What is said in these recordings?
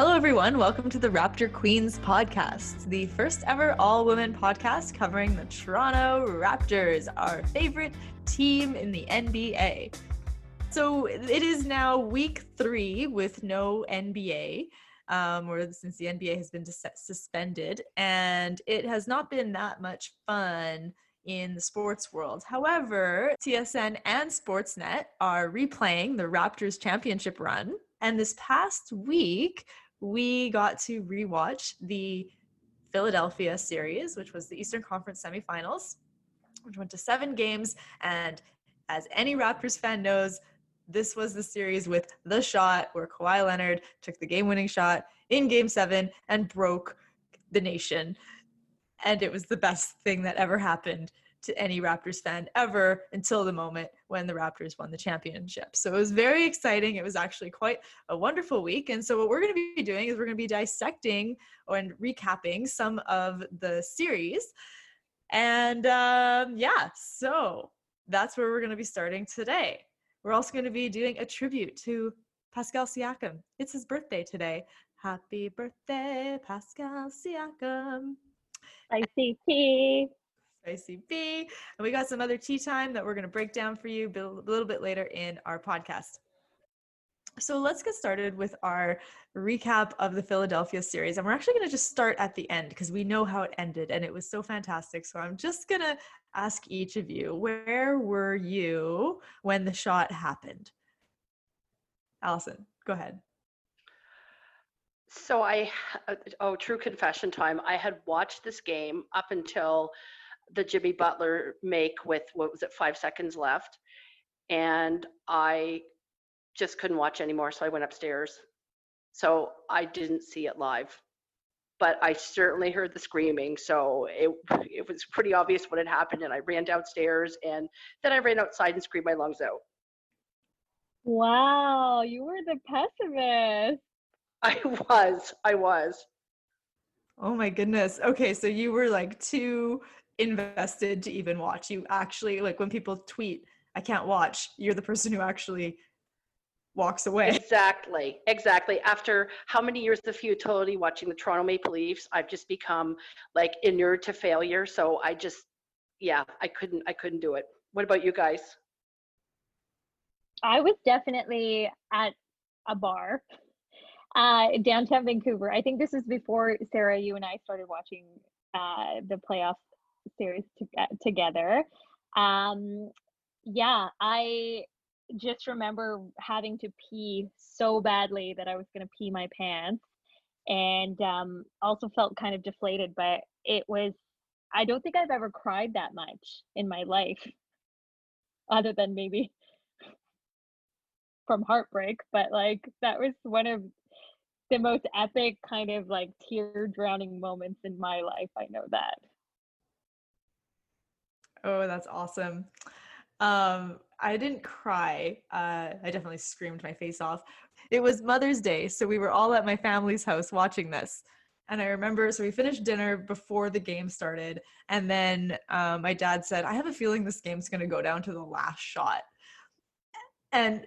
Hello, everyone. Welcome to the Raptor Queens podcast, the first ever all women podcast covering the Toronto Raptors, our favorite team in the NBA. So it is now week three with no NBA, um, or since the NBA has been dis- suspended, and it has not been that much fun in the sports world. However, TSN and Sportsnet are replaying the Raptors championship run. And this past week, we got to rewatch the Philadelphia series, which was the Eastern Conference semifinals, which went to seven games. And as any Raptors fan knows, this was the series with the shot where Kawhi Leonard took the game winning shot in game seven and broke the nation and it was the best thing that ever happened to any Raptors fan ever until the moment when the Raptors won the championship. So it was very exciting. It was actually quite a wonderful week. And so what we're going to be doing is we're going to be dissecting and recapping some of the series. And um, yeah, so that's where we're going to be starting today. We're also going to be doing a tribute to Pascal Siakam. It's his birthday today. Happy birthday, Pascal Siakam. ICP. And we got some other tea time that we're going to break down for you a little bit later in our podcast. So let's get started with our recap of the Philadelphia series. And we're actually going to just start at the end because we know how it ended and it was so fantastic. So I'm just going to ask each of you where were you when the shot happened? Allison, go ahead. So I, uh, oh, true confession time. I had watched this game up until the Jimmy Butler make with what was it, five seconds left, and I just couldn't watch anymore. So I went upstairs. So I didn't see it live, but I certainly heard the screaming. So it it was pretty obvious what had happened, and I ran downstairs, and then I ran outside and screamed my lungs out. Wow, you were the pessimist. I was. I was. Oh my goodness. Okay, so you were like too invested to even watch. You actually like when people tweet, I can't watch, you're the person who actually walks away. Exactly. Exactly. After how many years of futility watching the Toronto Maple Leafs, I've just become like inured to failure. So I just yeah, I couldn't I couldn't do it. What about you guys? I was definitely at a bar uh, downtown Vancouver. I think this is before Sarah, you and I started watching uh, the playoff series to, uh, together. Um, yeah, I just remember having to pee so badly that I was going to pee my pants, and um, also felt kind of deflated. But it was, I don't think I've ever cried that much in my life, other than maybe from heartbreak. But like that was one of the most epic kind of like tear drowning moments in my life. I know that. Oh, that's awesome. Um, I didn't cry. Uh, I definitely screamed my face off. It was Mother's Day, so we were all at my family's house watching this. And I remember, so we finished dinner before the game started. And then um, my dad said, I have a feeling this game's going to go down to the last shot. And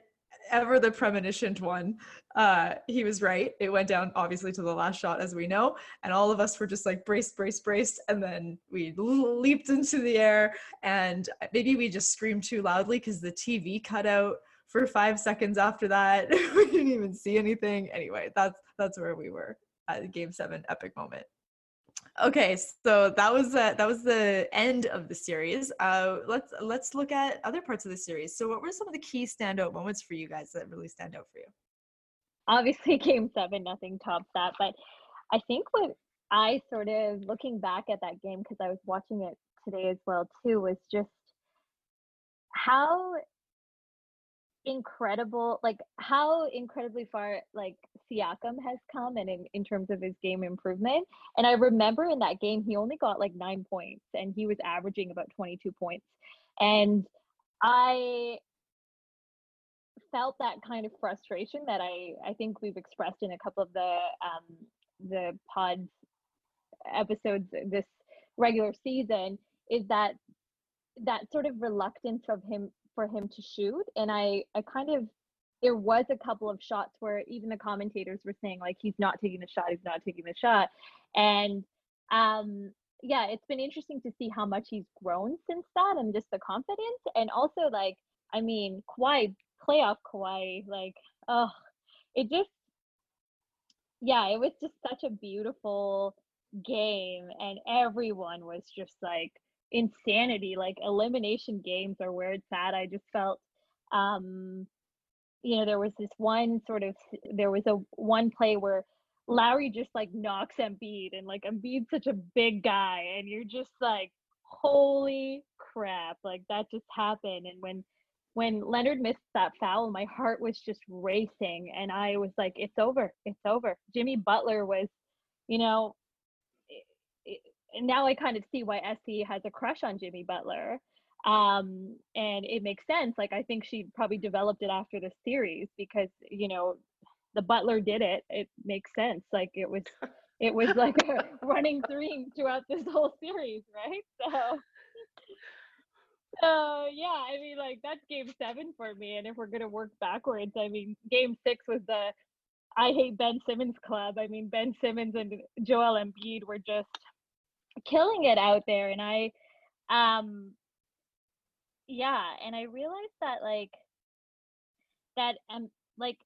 ever the premonitioned one. Uh, he was right. It went down obviously to the last shot, as we know, and all of us were just like braced, braced, braced, and then we leaped into the air, and maybe we just screamed too loudly because the TV cut out for five seconds after that. we didn't even see anything. Anyway, that's that's where we were at Game Seven epic moment. Okay, so that was uh, that was the end of the series. Uh, let's let's look at other parts of the series. So, what were some of the key standout moments for you guys that really stand out for you? Obviously, Game Seven, nothing tops that. But I think what I sort of looking back at that game because I was watching it today as well too was just how incredible like how incredibly far like Siakam has come and in, in terms of his game improvement. And I remember in that game he only got like nine points and he was averaging about 22 points. And I felt that kind of frustration that I I think we've expressed in a couple of the um the pods episodes this regular season is that that sort of reluctance of him for him to shoot and i i kind of there was a couple of shots where even the commentators were saying like he's not taking the shot, he's not taking the shot. And um yeah, it's been interesting to see how much he's grown since that and just the confidence. And also like, I mean, Kawhi, playoff Kawhi, like, oh, it just yeah, it was just such a beautiful game and everyone was just like insanity like elimination games are where it's at i just felt um you know there was this one sort of there was a one play where Lowry just like knocks Embiid and like Embiid's such a big guy and you're just like holy crap like that just happened and when when Leonard missed that foul, my heart was just racing, and I was like, "It's over, it's over." Jimmy Butler was, you know, and now I kind of see why SC has a crush on Jimmy Butler, um, and it makes sense. Like I think she probably developed it after the series because you know, the Butler did it. It makes sense. Like it was, it was like a running theme throughout this whole series, right? So so yeah, I mean, like that's game seven for me. And if we're gonna work backwards, I mean, game six was the I hate Ben Simmons club. I mean, Ben Simmons and Joel Embiid were just killing it out there, and I, um, yeah, and I realized that like that um like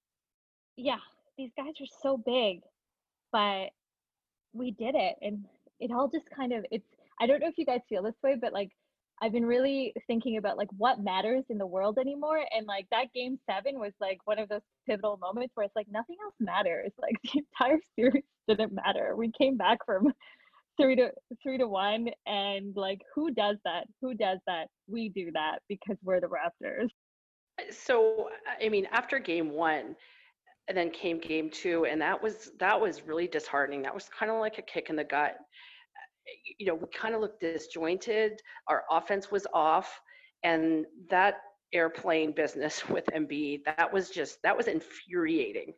yeah, these guys are so big, but we did it, and it all just kind of it's. I don't know if you guys feel this way, but like I've been really thinking about like what matters in the world anymore. And like that game seven was like one of those pivotal moments where it's like nothing else matters. Like the entire series didn't matter. We came back from three to three to one and like who does that? Who does that? We do that because we're the Raptors. So I mean after game one, and then came game two, and that was that was really disheartening. That was kind of like a kick in the gut you know, we kind of looked disjointed. Our offense was off, and that airplane business with Embiid, that was just that was infuriating.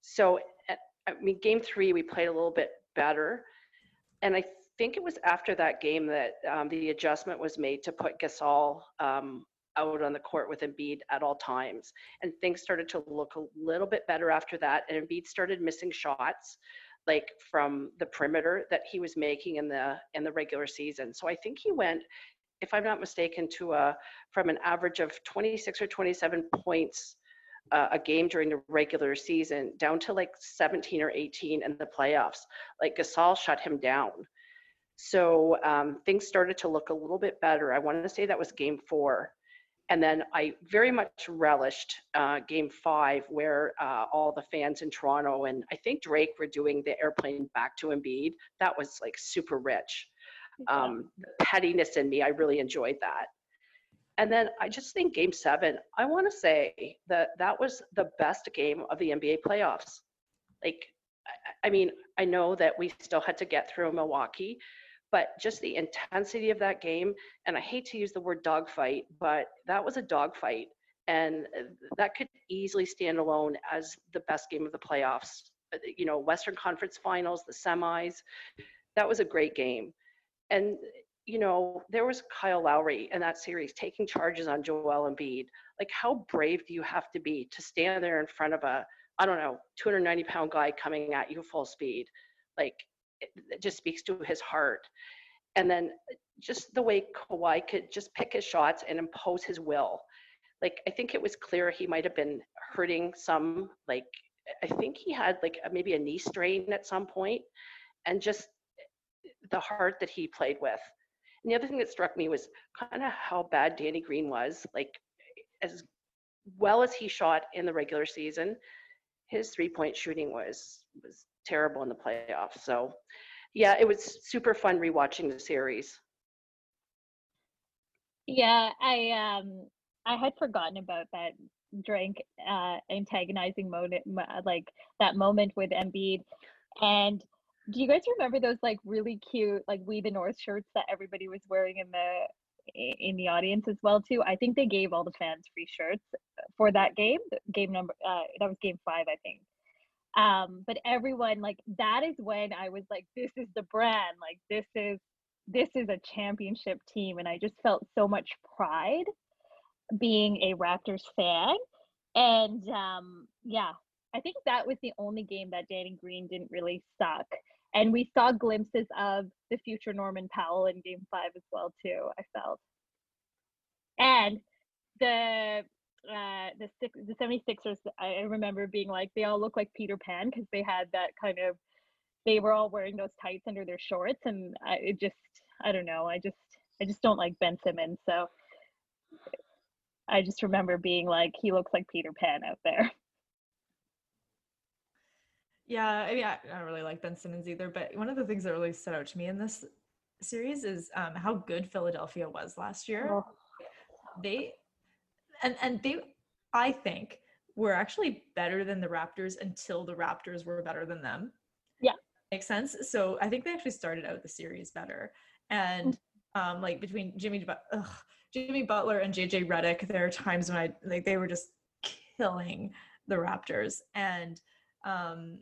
So, eh, I mean, game three we played a little bit better, and I think it was after that game that um, the adjustment was made to put Gasol um, out on the court with Embiid at all times, and things started to look a little bit better after that. And Embiid started missing shots like from the perimeter that he was making in the in the regular season. So I think he went, if I'm not mistaken, to a from an average of 26 or 27 points uh, a game during the regular season down to like 17 or 18 in the playoffs. Like Gasol shut him down. So um, things started to look a little bit better. I wanted to say that was game four. And then I very much relished uh, game five, where uh, all the fans in Toronto and I think Drake were doing the airplane back to Embiid. That was like super rich. Um, pettiness in me, I really enjoyed that. And then I just think game seven, I want to say that that was the best game of the NBA playoffs. Like, I, mean, I know that we still had to get through Milwaukee, but just the intensity of that game and i hate to use the word dogfight but that was a dogfight. And that could easily stand alone as the best game of the playoffs. Uh, you know western conference finals the semis that was a great game. And you know there was kyle lowry in that series taking charges on joel embiid like how brave do you have to be to stand there in front of a i don't know 290 pound guy coming at you full speed like it just speaks to his heart. And then uh, just the way Kawhi could just pick his shots and impose his will. Like I think it was clear he might have been hurting some. Like I think he had like maybe a knee strain at some point, and just uh, the heart that he played with. The other thing that struck me was kind of how bad Danny Green was. Like as well as he shot in the regular season, his three point shooting was was terrible in the playoffs. So, yeah, it was super fun rewatching the series. Yeah, I um I had forgotten about that Drake uh antagonizing moment like that moment with Embiid and do you guys remember those like really cute like we the north shirts that everybody was wearing in the in the audience as well too? I think they gave all the fans free shirts for that game game number uh that was game five i think. Um but everyone like that is when i was like this is the brand like this is this is a championship team and i just felt so much pride being a raptors fan. And um, yeah, I think that was the only game that Danny Green didn't really suck. And we saw glimpses of the future Norman Powell in game five as well, too, I felt. And the uh the six the 76ers I remember being like they all look like Peter Pan because they had that kind of they were all wearing those tights under their shorts and I it just I don't know I just I just don't like Ben Simmons so I just remember being like he looks like Peter Pan out there. Yeah, I mean, I, don't really like Ben Simmons either, but one of the things that really stood out to me in this series is um, how good Philadelphia was last year. Oh. They and and they, I think, were actually better than the Raptors until the Raptors were better than them. Yeah, makes sense. So I think they actually started out the series better, and um, like between Jimmy, ugh, Jimmy Butler and JJ Redick, there are times when I like they were just killing the Raptors, and um,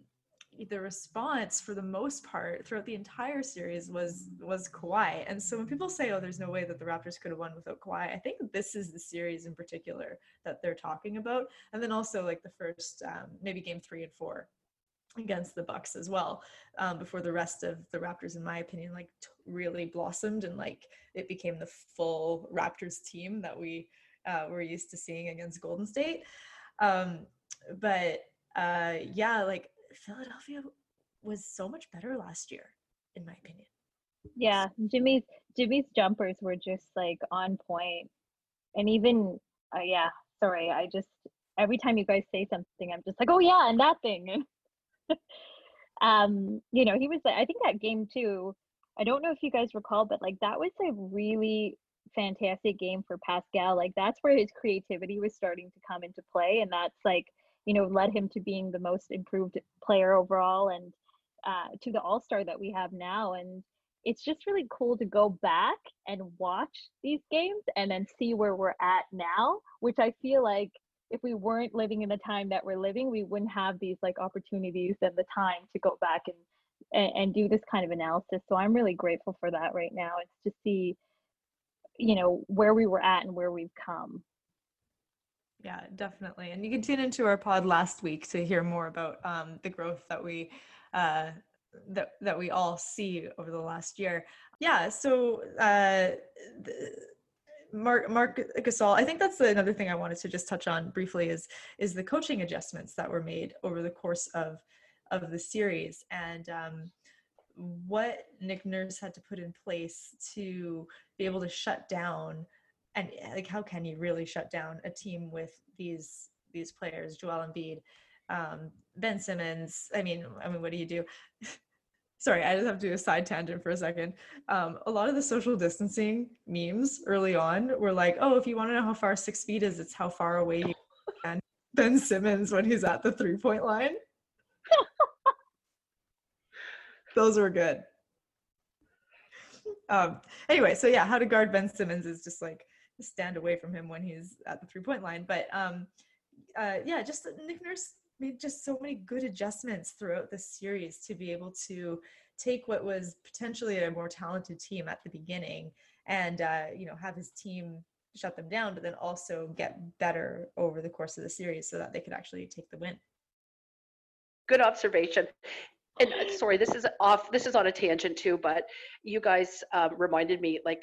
the response for the most part throughout the entire series was was Kawhi. And so when people say, "Oh, there's no way that the Raptors could have won without Kawhi," I think this is the series in particular that they're talking about. And then also like the first um, maybe game three and four against the Bucks as well, um, before the rest of the Raptors, in my opinion, like t- really blossomed and like it became the full Raptors team that we uh, were used to seeing against Golden State. Um, but uh, yeah, like Philadelphia was so much better last year, in my opinion. Yeah, Jimmy's Jimmy's jumpers were just like on point, and even uh, yeah. Sorry, I just every time you guys say something, I'm just like, oh yeah, and that thing. Um, you know, he was. I think that game too. I don't know if you guys recall, but like that was a really fantastic game for Pascal. Like that's where his creativity was starting to come into play, and that's like you know, led him to being the most improved player overall and uh, to the All Star that we have now. And it's just really cool to go back and watch these games and then see where we're at now, which I feel like if we weren't living in the time that we're living, we wouldn't have these like opportunities and the time to go back and and, and do this kind of analysis. So I'm really grateful for that right now. It's to see, you know, where we were at and where we've come. Yeah, definitely. And you can tune into our pod last week to hear more about um, the growth that we uh, that that we all see over the last year. Yeah. So. Uh, the, Marc Marc Gasol. I think that's another thing I wanted to just touch on briefly is is the coaching adjustments that were made over the course of of the series and um, what Nick Nurse had to put in place to be able to shut down and eh, like how can you really shut down a team with these these players? Joel embiid um, ben simmons i mean i mean what do you do? Sorry i just have to do a side tangent for a second. Um, a lot of the social distancing memes early on were like oh if you want to know how far six feet is it's how far away you can. Ben simmons when he's at the three point line. Those were good. Um anyway so yeah how to guard ben simmons is just like stand away from him when he's at the three point line. But um, uh, yeah, just Nick Nurse made just so many good adjustments throughout the series to be able to take what was potentially a more talented team at the beginning and uh, you know have his team shut them down, but then also get better over the course of the series so that they could actually take the win. Good observation. And uh, sorry, this is off. This is on a tangent too, but you guys um, reminded me like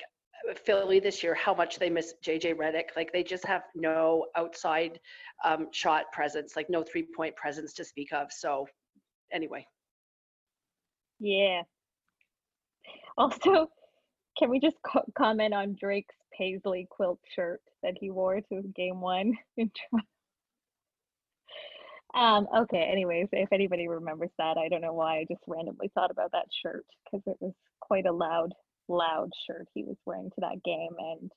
Philly this year how much they miss JJ Redick. Like they just have no outside um, shot presence, like no three point presence to speak of. So, anyway. Yeah. Also, can we just co- comment on Drake's paisley quilt shirt that he wore to game one Um, okay, anyways, if anybody remembers that, I don't know why I just randomly thought about that shirt because it was quite a loud loud shirt he was wearing to that game. And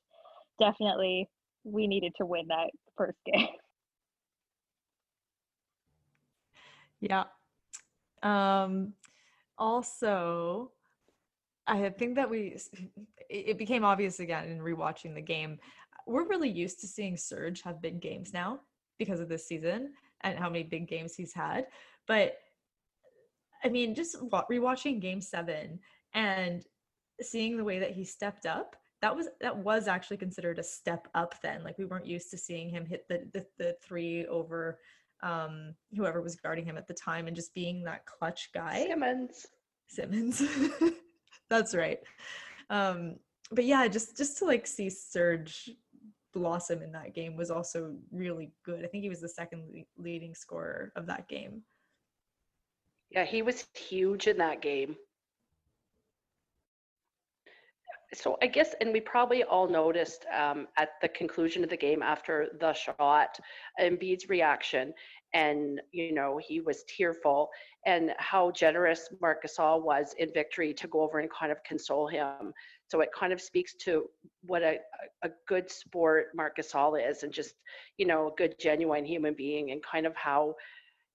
definitely we needed to win that first game. Yeah. Um, also, I think that we, it became obvious again in rewatching the game. We're really used to seeing Serge have big games now because of this season and how many big games he's had. But I mean, just rewatching game seven and seeing the way that he stepped up that was that was actually considered a step up then. Like we weren't used to seeing him hit the the, the three over um whoever was guarding him at the time and just being that clutch guy. Simmons. Simmons. That's right. Um but yeah, just just to like see Serge blossom in that game was also really good. I think he was the second le- leading scorer of that game. Yeah, he was huge in that game. So I guess, and we probably all noticed um, at the conclusion of the game after the shot, Embiid's reaction, and you know he was tearful, and how generous Marc Gasol was in victory to go over and kind of console him. So it kind of speaks to what a, a good sport Marc Gasol is, and just you know a good genuine human being, and kind of how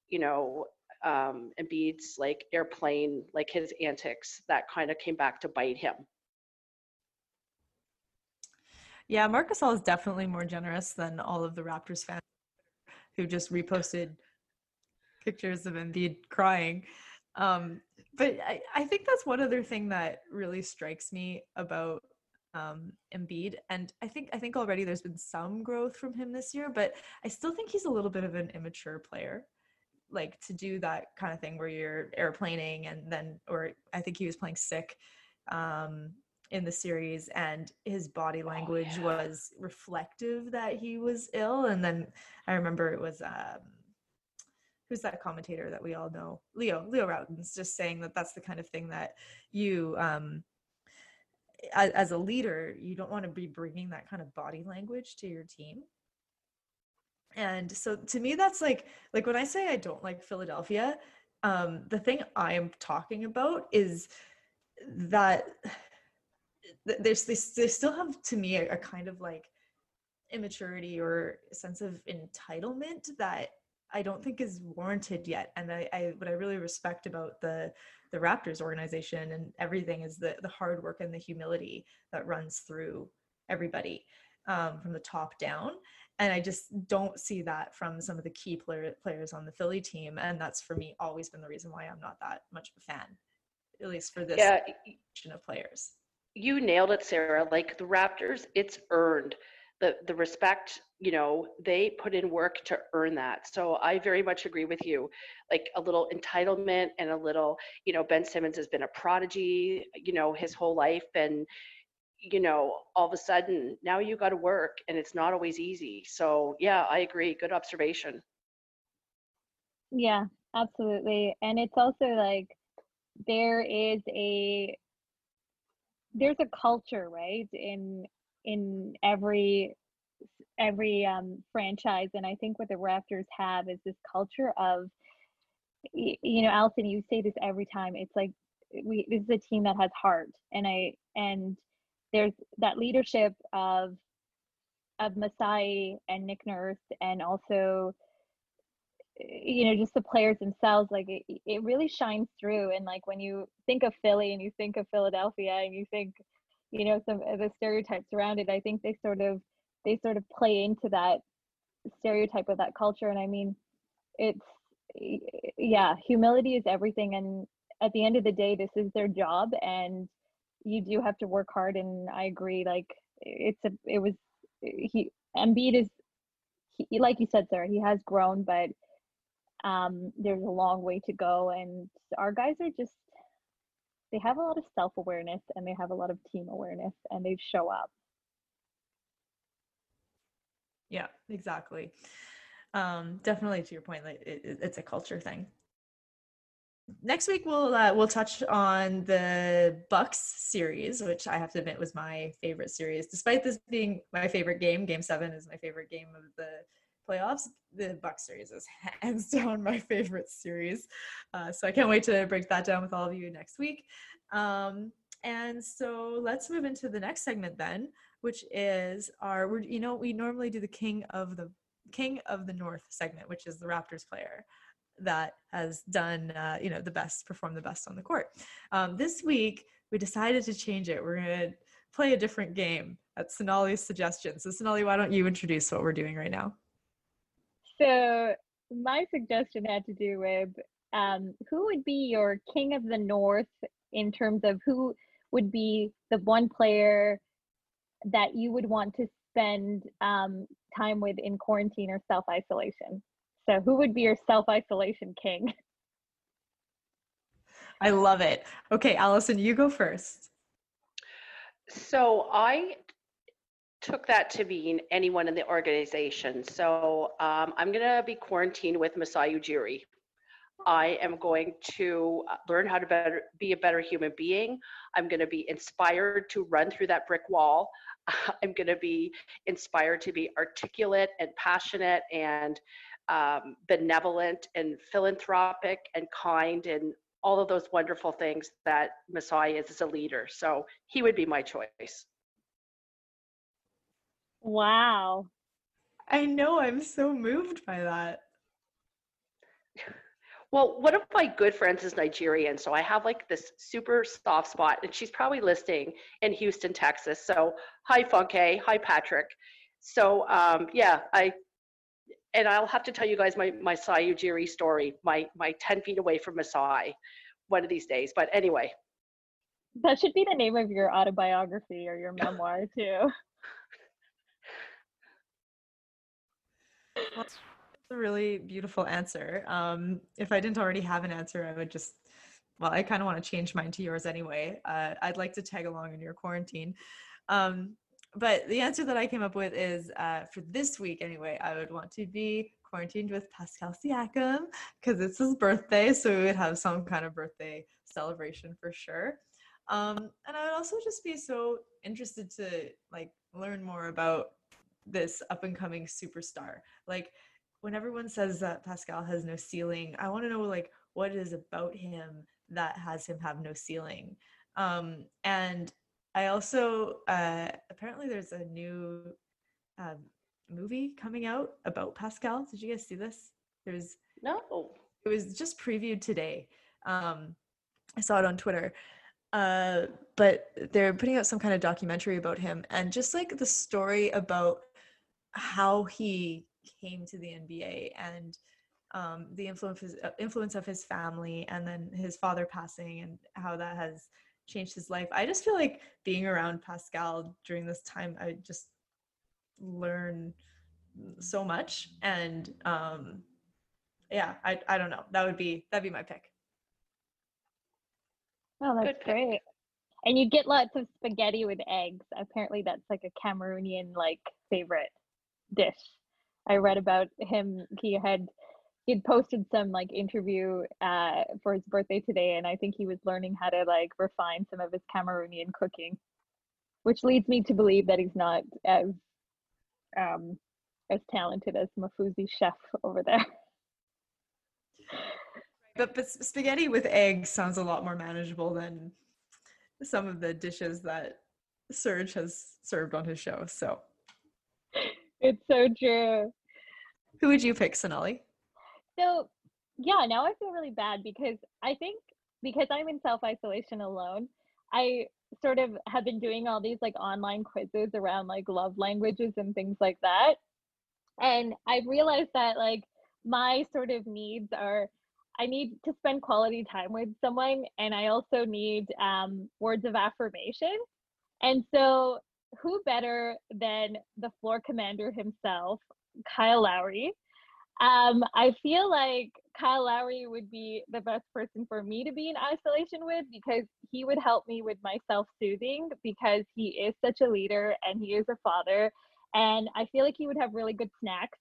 you know um, Embiid's like airplane, like his antics, that kind of came back to bite him. Yeah, Marc Gasol is definitely more generous than all of the Raptors fans who just reposted pictures of Embiid crying. Um, but I, I think that's one other thing that really strikes me about um, Embiid, and I think I think already there's been some growth from him this year, but I still think he's a little bit of an immature player. Like to do that kind of thing where you're airplaning and then, or I think he was playing sick um, in the series and his body language oh, yeah. was reflective that he was ill and then i remember it was um who's that commentator that we all know leo leo rautins just saying that that's the kind of thing that you um as, as a leader you don't want to be bringing that kind of body language to your team and so to me that's like like when i say i don't like philadelphia um the thing i am talking about is that there's they, they still have to me a, a kind of like immaturity or sense of entitlement that I don't think is warranted yet. And I, I, what I really respect about the the Raptors organization and everything is the the hard work and the humility that runs through everybody um, from the top down. And I just don't see that from some of the key player, players on the Philly team. And that's for me always been the reason why I'm not that much of a fan, at least for this yeah. of players you nailed it, Sarah. Like the Raptors, it's earned. The the respect, you know, they put in work to earn that. So I very much agree with you. Like a little entitlement and a little, you know, Ben Simmons has been a prodigy, you know, his whole life and you know, all of a sudden now you got to work and it's not always easy. So, yeah, I agree. Good observation. Yeah, absolutely. And it's also like there is a there's a culture right in in every every um franchise and i think what the raptors have is this culture of you know allison you say this every time it's like we this is a team that has heart and i and there's that leadership of of masai and nick nurse and also you know just the players themselves like it, it really shines through and like when you think of philly and you think of philadelphia and you think you know some of the stereotypes around it i think they sort of they sort of play into that stereotype of that culture and i mean it's yeah humility is everything and at the end of the day this is their job and you do have to work hard and i agree like it's a it was he Embiid is he, like you said sir he has grown but um, there's a long way to go and our guys are just they have a lot of self-awareness and they have a lot of team awareness and they show up. Yeah exactly. Um, definitely to your point like it, it's a culture thing. Next week we'll uh, we'll touch on the bucks series which i have to admit was my favorite series despite this being my favorite game. Game seven is my favorite game of the playoffs, the Buck series is hands down my favorite series. Uh, so I can't wait to break that down with all of you next week. Um, and so let's move into the next segment then, which is our, you know, we normally do the King of the King of the North segment, which is the Raptors player that has done, uh, you know, the best, performed the best on the court. Um, this week, we decided to change it. We're going to play a different game at Sonali's suggestion. So Sonali, why don't you introduce what we're doing right now? So my suggestion had to do with um, who would be your king of the north in terms of who would be the one player that you would want to spend um, time with in quarantine or self isolation. So, who would be your self isolation king? I love it. Okay, Allison, you go first. So I took that to mean anyone in the organization. So um, I'm going to be quarantined with Masai Ujiri. I am going to uh, learn how to better, be a better human being. I'm going to be inspired to run through that brick wall. I'm going to be inspired to be articulate and passionate and um, benevolent and philanthropic and kind and all of those wonderful things that Masai is as a leader. So he would be my choice. Wow. I know, I'm so moved by that. Well, one of my good friends is Nigerian, so I have like this super soft spot, and she's probably listening in Houston, Texas. So, hi, Funke. Hi, Patrick. So, um, yeah, I and I'll have to tell you guys my my Masai Ujiri story, my my 10 feet away from Masai one of these days. But anyway. That should be the name of your autobiography or your memoir too. That's a really beautiful answer. Um, if I didn't already have an answer, I would just, well, I kind of want to change mine to yours anyway. Uh, I'd like to tag along in your quarantine. Um, but the answer that I came up with is uh, for this week anyway, I would want to be quarantined with Pascal Siakam because it's his birthday. So we would have some kind of birthday celebration for sure. Um, and I would also just be so interested to like learn more about this up and coming superstar. Like when everyone says that Pascal has no ceiling, I want to know like what it is about him that has him have no ceiling. Um, and I also uh, apparently there's a new um, movie coming out about Pascal. Did you guys see this? There's no. It was just previewed today. Um, I saw it on Twitter. Uh, but they're putting out some kind of documentary about him and just like the story about how he came to the NBA and um, the influence of, his, uh, influence of his family and then his father passing and how that has changed his life. I just feel like being around Pascal during this time, I just learn so much. And um, yeah, I, I don't know. That would be that'd be my pick. Oh, that's Good great. Pick. And you get lots of spaghetti with eggs. Apparently, that's like a Cameroonian like favorite dish. I read about him. He had he'd posted some like interview uh, for his birthday today, and I think he was learning how to like refine some of his Cameroonian cooking, which leads me to believe that he's not as um, as talented as Mafuzi chef over there. But, but spaghetti with eggs sounds a lot more manageable than some of the dishes that Serge has served on his show. So it's so true. Who would you pick, Sonali? So yeah, now I feel really bad because I think because I'm in self isolation alone, I sort of have been doing all these like online quizzes around like love languages and things like that. And I've realized that like my sort of needs are I need to spend quality time with someone and I also need um, words of affirmation. And so who better than the floor commander himself, Kyle Lowry? Um, I feel like Kyle Lowry would be the best person for me to be in isolation with because he would help me with my self soothing because he is such a leader and he is a father. And I feel like he would have really good snacks,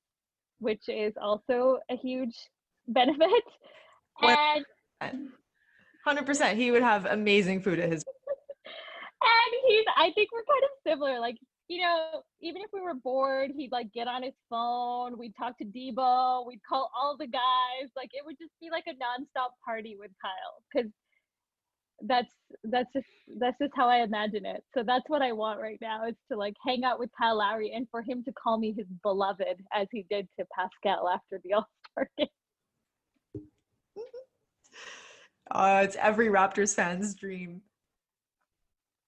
which is also a huge benefit. And 100%. He would have amazing food at his. And he's, I think we're kind of similar. Like you know, even if we were bored, he'd like get on his phone. We'd talk to Debo. We'd call all the guys. Like it would just be like a nonstop party with Kyle because that's that's just that's just how I imagine it. So that's what I want right now is to like hang out with Kyle Lowry and for him to call me his beloved as he did to Pascal after the All Star game. Oh, it's every Raptors fan's dream.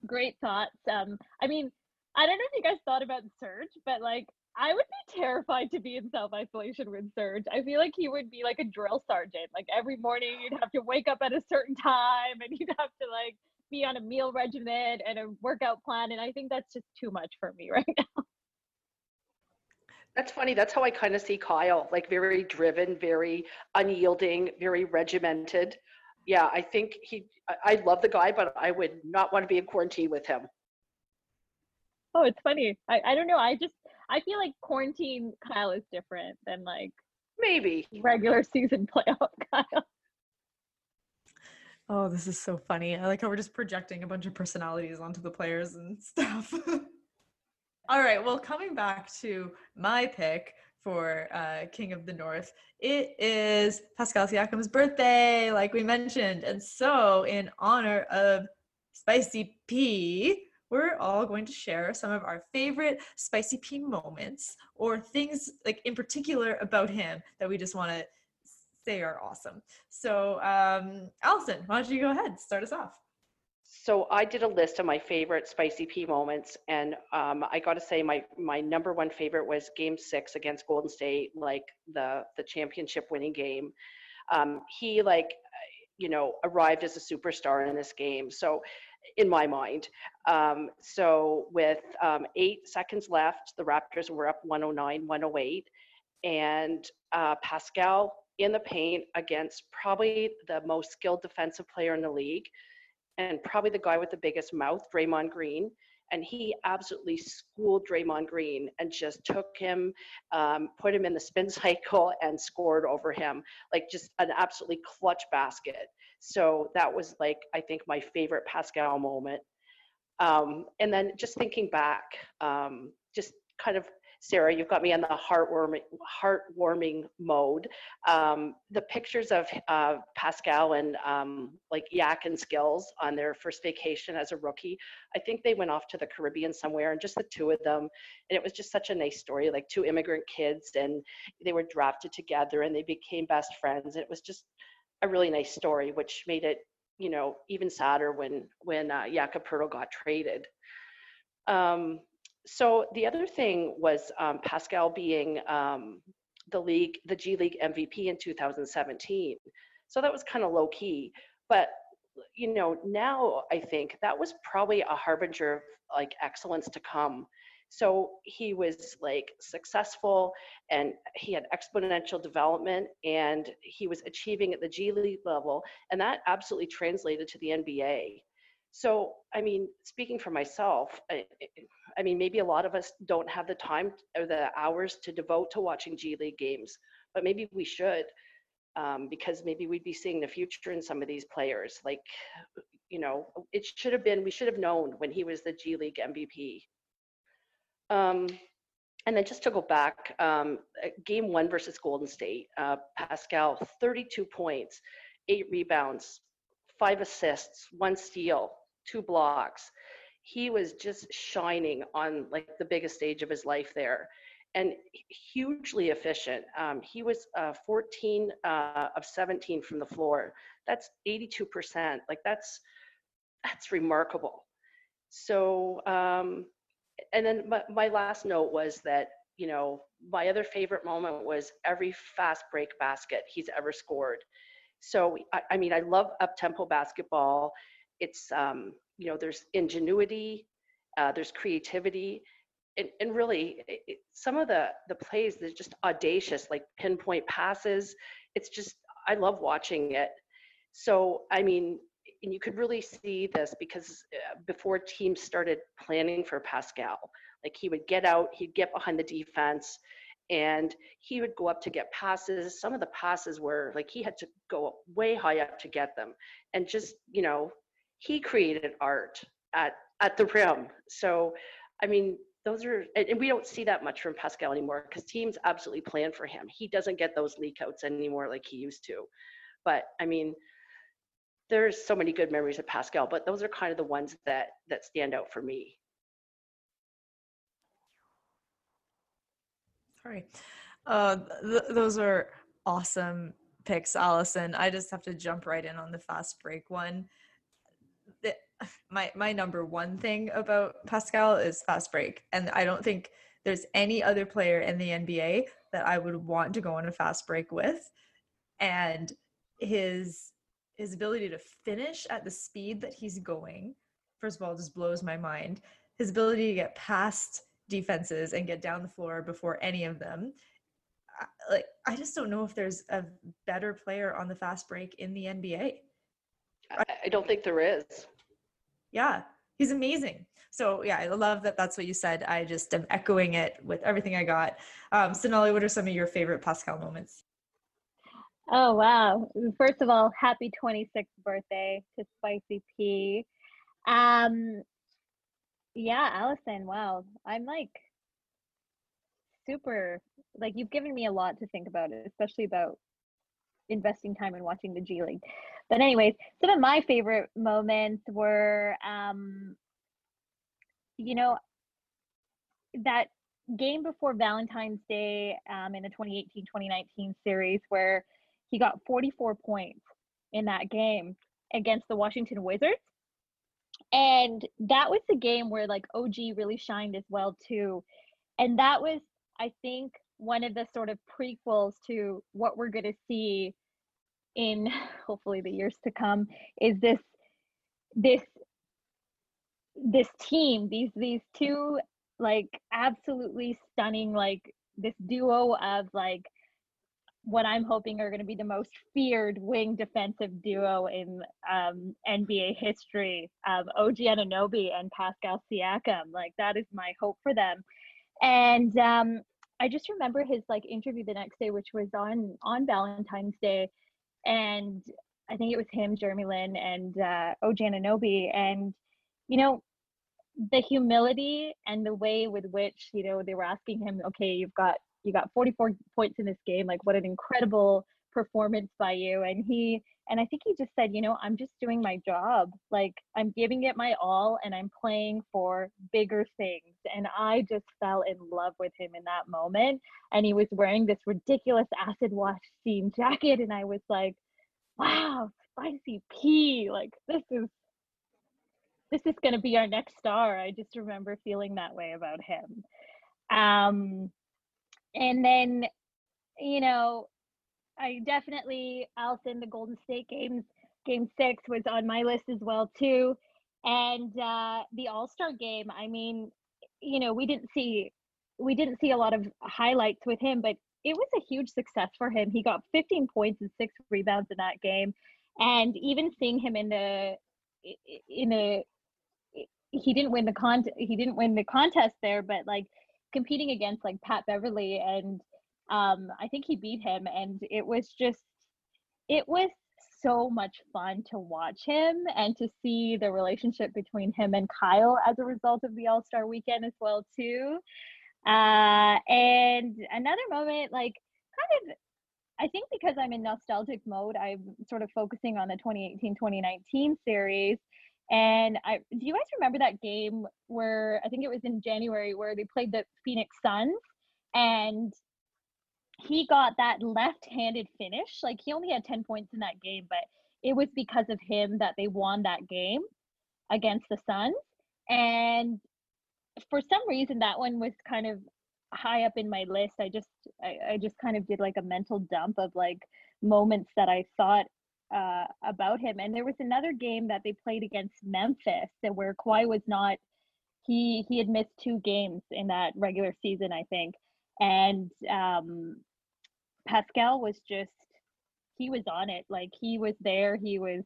Great thoughts. Um, I mean, I don't know if you guys thought about Serge, but like I would be terrified to be in self isolation with Serge. I feel like he would be like a drill sergeant. Like every morning you'd have to wake up at a certain time and you'd have to like be on a meal regimen and a workout plan. And I think that's just too much for me right now. That's funny. That's how I kind of see Kyle, like very driven, very unyielding, very regimented. Yeah, I think he, I love the guy, but I would not want to be in quarantine with him. Oh, it's funny. I, I don't know. I just, I feel like quarantine Kyle is different than like maybe regular season playoff Kyle. Oh, this is so funny. I like how we're just projecting a bunch of personalities onto the players and stuff. All right, well, coming back to my pick for uh, King of the North, it is Pascal Siakam's birthday, like we mentioned. And so, in honor of Spicy P, we're all going to share some of our favorite Spicy P moments or things like in particular about him that we just want to say are awesome. So, um, Allison, why don't you go ahead, start us off? So I did a list of my favorite spicy P moments, and um, I got to say my my number one favorite was Game Six against Golden State, like the the championship winning game. Um, he like you know arrived as a superstar in this game. So in my mind, um, so with um, eight seconds left, the Raptors were up 109, 108, and uh, Pascal in the paint against probably the most skilled defensive player in the league and probably the guy with the biggest mouth, Draymond Green. And he absolutely schooled Draymond Green and just took him, um, put him in the spin cycle, and scored over him. Like just an absolutely clutch basket. So that was like, I think, my favorite Pascal moment. Um, and then just thinking back, um, just kind of Sarah, you've got me in the heartwarming, heartwarming mode. Um, the pictures of uh, Pascal and um, like Yak and Skills on their first vacation as a rookie, I think they went off to the Caribbean somewhere and just the two of them. And it was just such a nice story, like two immigrant kids and they were drafted together and they became best friends. It was just a really nice story, which made it, you know, even sadder when, when uh, Jakob got traded. Um, so the other thing was um, Pascal being um, the league, the G League MVP in 2017. So that was kind of low key. But you know, now I think that was probably a harbinger of like excellence to come. So he was like successful and he had exponential development and he was achieving at the G League level. And that absolutely translated to the NBA. So, I mean, speaking for myself, I, I, mean, maybe a lot of us don't have the time or the hours to devote to watching G League games, but maybe we should, um, because maybe we'd be seeing the future in some of these players. Like, you know, it should have been, we should have known when he was the G League MVP. Um, and then just to go back, um, uh, game one versus Golden State, uh, Pascal, 32 points, eight rebounds, five assists, one steal, two blocks. He was just shining on like the biggest stage of his life there and hugely efficient. Um, he was uh, 14 uh, of 17 from the floor. That's 82%. Like that's that's remarkable. So, um, and then my, my last note was that you know my other favorite moment was every fast break basket he's ever scored. So I, I mean I love up tempo basketball it's um, you know there's ingenuity uh, there's creativity and, and really it, some of the the plays they're just audacious like pinpoint passes it's just i love watching it. So i mean and you could really see this because uh, before teams started planning for pascal like he would get out he'd get behind the defense and he would go up to get passes. Some of the passes were like he had to go way high up to get them. And just you know he created art at at the rim. So, I mean, those are and we don't see that much from Pascal anymore because teams absolutely plan for him. He doesn't get those leak outs anymore like he used to. But I mean, there's so many good memories of Pascal, but those are kind of the ones that that stand out for me. Sorry. Uh, th- those are awesome picks, Allison. I just have to jump right in on the fast break one my my number one thing about Pascal is fast break, and I don't think there's any other player in the NBA that I would want to go on a fast break with, and his his ability to finish at the speed that he's going, first of all, just blows my mind. His ability to get past defenses and get down the floor before any of them. Like I just don't know if there's a better player on the fast break in the NBA. I, I don't think there is. Yeah, he's amazing. So yeah, I love that. That's what you said. I just am echoing it with everything I got. Um, Sonali, what are some of your favorite Pascal moments? Oh wow! First of all, happy 26th birthday to Spicy P. Um, yeah, Allison. Wow, I'm like super. Like you've given me a lot to think about, especially about investing time in watching the G League. But anyways, some of my favorite moments were, um, you know, that game before Valentine's Day um, in the 2018-2019 series where he got 44 points in that game against the Washington Wizards. And that was the game where like OG really shined as well too. And that was I think one of the sort of prequels to what we're going to see in hopefully the years to come is this this this team these these two like absolutely stunning like this duo of like what I'm hoping are going to be the most feared wing defensive duo in um, NBA history of OG Anunoby and Pascal Siakam. Like that is my hope for them. And um, I just remember his like interview the next day, which was on on Valentine's Day, and I think it was him, Jeremy Lin, and uh, OG Anunoby, and you know the humility and the way with which you know they were asking him, okay, you've got you got 44 points in this game, like what an incredible performance by you, and he and I think he just said, you know, I'm just doing my job. Like I'm giving it my all and I'm playing for bigger things. And I just fell in love with him in that moment. And he was wearing this ridiculous acid wash steam jacket. And I was like, wow, spicy P. Like this is this is gonna be our next star. I just remember feeling that way about him. Um and then, you know, I definitely Alton the Golden State games game six was on my list as well too. And uh the All-Star game, I mean, you know, we didn't see we didn't see a lot of highlights with him, but it was a huge success for him. He got 15 points and six rebounds in that game. And even seeing him in the in a he didn't win the con he didn't win the contest there, but like competing against like Pat Beverley and um, I think he beat him, and it was just, it was so much fun to watch him and to see the relationship between him and Kyle as a result of the All Star Weekend as well too. Uh, and another moment, like kind of, I think because I'm in nostalgic mode, I'm sort of focusing on the 2018-2019 series. And I do you guys remember that game where I think it was in January where they played the Phoenix Suns and he got that left-handed finish. Like he only had 10 points in that game, but it was because of him that they won that game against the Suns. And for some reason that one was kind of high up in my list. I just I, I just kind of did like a mental dump of like moments that I thought uh, about him. And there was another game that they played against Memphis that where Kawhi was not he he had missed two games in that regular season, I think. And um Pascal was just he was on it. Like he was there. He was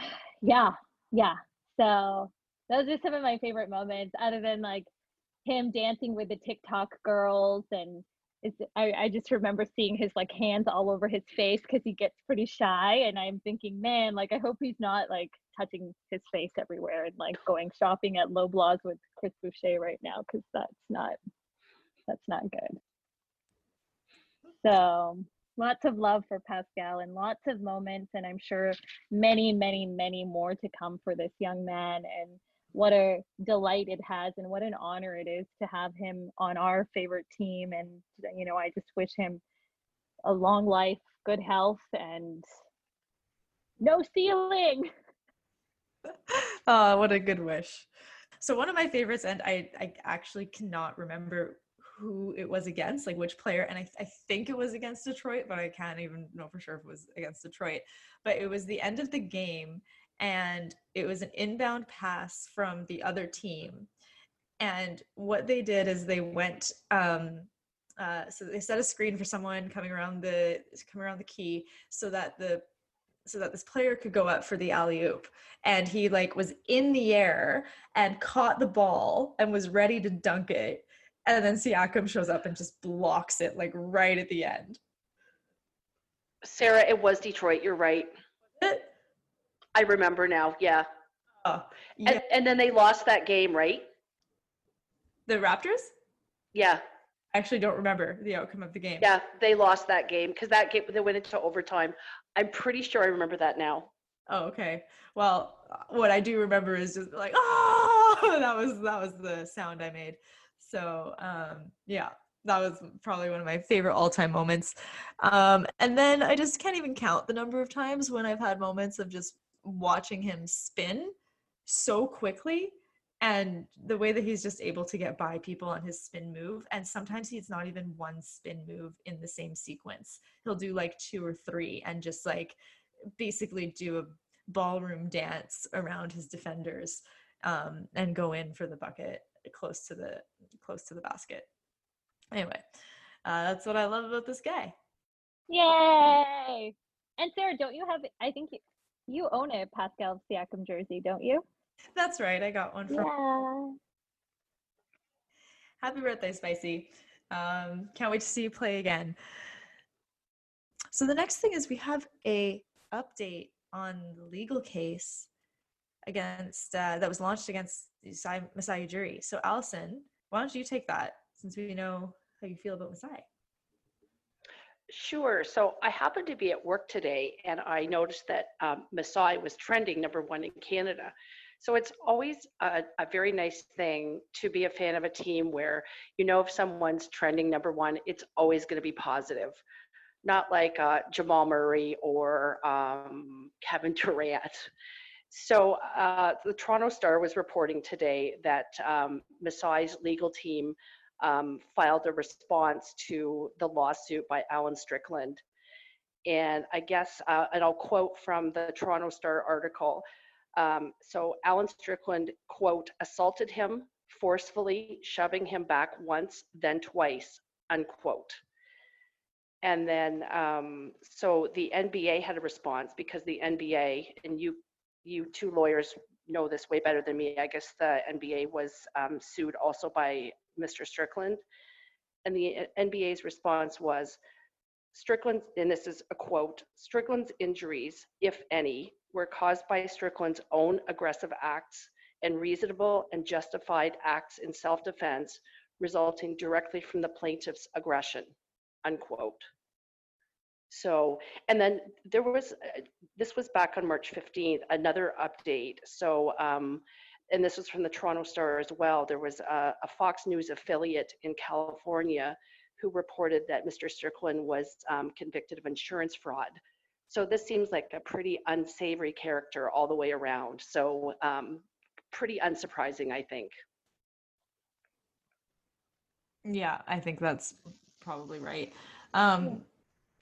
yeah, yeah. So those are some of my favorite moments, other than like him dancing with the TikTok girls and I, I just remember seeing his like hands all over his face because he gets pretty shy and i'm thinking man like i hope he's not like touching his face everywhere and like going shopping at loblaws with chris boucher right now because that's not that's not good so lots of love for Pascal and lots of moments, and I'm sure many, many, many more to come for this young man. And what a delight it has, and what an honor it is to have him on our favorite team. And, you know, I just wish him a long life, good health, and no ceiling. oh, what a good wish. So one of my favorites, and I, I actually cannot remember who it was against, like which player, and I, I think it was against Detroit, but I can't even know for sure if it was against Detroit. But it was the end of the game, and it was an inbound pass from the other team. And what they did is they went, um, uh, so they set a screen for someone coming around the coming around the key, so that the so that this player could go up for the alley oop and he like was in the air and caught the ball and was ready to dunk it and then Siakam shows up and just blocks it like right at the end. Sarah, it was Detroit. You're right. I remember now. Yeah. Oh, yeah. And, and then they lost that game, right? The Raptors? Yeah. I actually don't remember the outcome of the game. Yeah, they lost that game because that game they went into overtime. I'm pretty sure I remember that now. Oh, okay. Well, what I do remember is just like, oh, that was that was the sound I made. So um, yeah, that was probably one of my favorite all-time moments. Um, and then I just can't even count the number of times when I've had moments of just watching him spin so quickly and the way that he's just able to get by people on his spin move and sometimes he's not even one spin move in the same sequence he'll do like two or three and just like basically do a ballroom dance around his defenders um, and go in for the bucket close to the close to the basket. Anyway, uh, that's what I love about this guy. Yay! And Sarah, don't you have? I think you, you own a Pascal Siakam jersey, don't you? That's right. I got one from. Yeah. Happy birthday, Spicy! Um, can't wait to see you play again. So the next thing is we have a update on the legal case against uh, that was launched against Masai, Ujiri. So Allison, why don't you take that since we know how you feel about Masai? Sure. So I happened to be at work today and I noticed that um, Masai was trending number one in Canada. So it's always a, a, very nice thing to be a fan of a team where you know if someone's trending number one, it's always going to be positive. Not like uh, Jamal Murray or um, Kevin Durant. So uh, the Toronto Star was reporting today that um, Masai's legal team um, filed a response to the lawsuit by Alan Strickland. And I guess, uh, and I'll quote from the Toronto Star article. Um, so Alan Strickland, quote, assaulted him forcefully, shoving him back once, then twice, unquote. And then, um, so the NBA had a response because the NBA, and you you two lawyers know this way better than me. I guess the NBA was um, sued also by Mr. Strickland. And the uh, NBA's response was Strickland's, and this is a quote Strickland's injuries, if any, were caused by Strickland's own aggressive acts and reasonable and justified acts in self defense resulting directly from the plaintiff's aggression, unquote. So, and then there was, uh, this was back on March 15th, another update. So, um, and this was from the Toronto Star as well. There was a, a, Fox News affiliate in California who reported that Mr. Strickland was um, convicted of insurance fraud. So this seems like a pretty unsavory character all the way around. So um, pretty unsurprising, I think. Yeah, I think that's probably right. Um,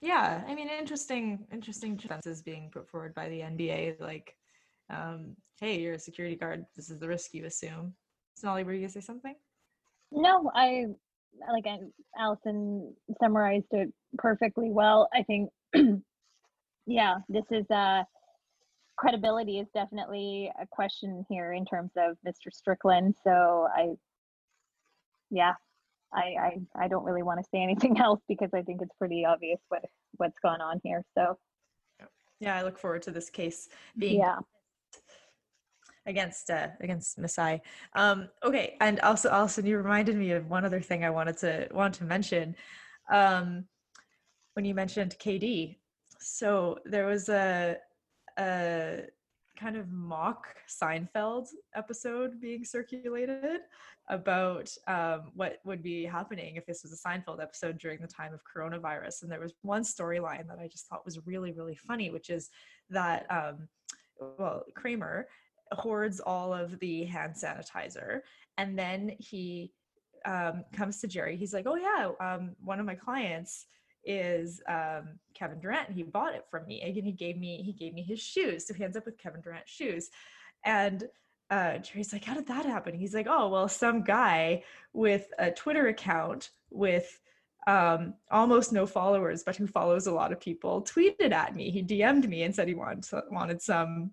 yeah i mean interesting interesting defenses being put forward by the nba like um hey you're a security guard this is the risk you assume. Sonali were you gonna say something? No i like allison summarized it perfectly well. I think yeah this is uh credibility is definitely a question here in terms of mr strickland so i yeah I, I I don't really want to say anything else because I think it's pretty obvious what what's going on here. So yeah, I look forward to this case being yeah against uh, against Masai. Um, okay, and also also you reminded me of one other thing I wanted to want to mention um, when you mentioned KD. So there was a a kind of mock Seinfeld episode being circulated about um, what would be happening if this was a Seinfeld episode during the time of coronavirus. And there was one storyline that I just thought was really, really funny, which is that, um, well, Kramer hoards all of the hand sanitizer and then he um, comes to Jerry. He's like, "Oh yeah, um, one of my clients is um, Kevin Durant. He bought it from me, and he gave me he gave me his shoes. So he ends up with Kevin Durant shoes, and uh, Jerry's like, "How did that happen?" He's like, "Oh well, some guy with a Twitter account with." Um, almost no followers, but who follows a lot of people, tweeted at me. He DM'd me and said he wanted wanted some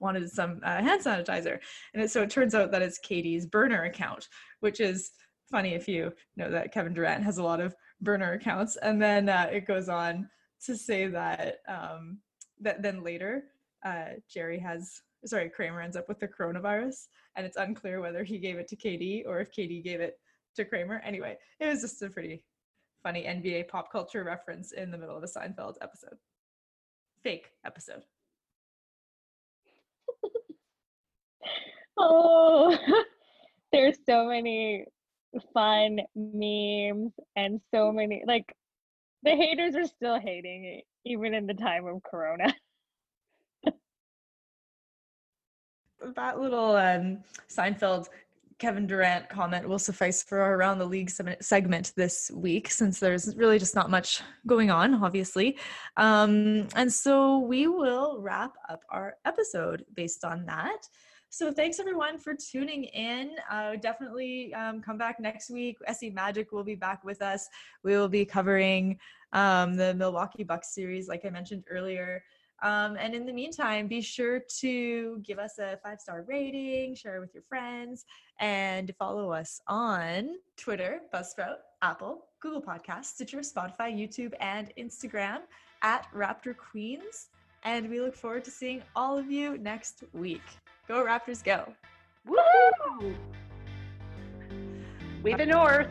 wanted some uh, hand sanitizer. And it, so it turns out that it's KD's burner account, which is funny if you know that Kevin Durant has a lot of burner accounts. And then uh, it goes on to say that um, that then later uh, Jerry has sorry Kramer ends up with the coronavirus, and it's unclear whether he gave it to KD or if KD gave it to Kramer. Anyway, it was just a pretty funny NBA pop culture reference in the middle of a Seinfeld episode. Fake episode. oh, there's so many fun memes and so many like the haters are still hating even in the time of corona. That little um, seinfeld kevin durant comment will suffice for our around the league segment this week since there's really just not much going on obviously. Um, and so we will wrap up our episode based on that so thanks everyone for tuning in. Uh, definitely um, come back next week. SE Magic will be back with us. We will be covering um, the Milwaukee Bucks series, like I mentioned earlier. Um, and in the meantime, be sure to give us a five star rating, share with your friends, and follow us on Twitter, Buzzsprout, Apple, Google Podcasts, Stitcher, Spotify, YouTube, and Instagram at Raptor Queens. And we look forward to seeing all of you next week. Go Raptors, go. Woo! We the North.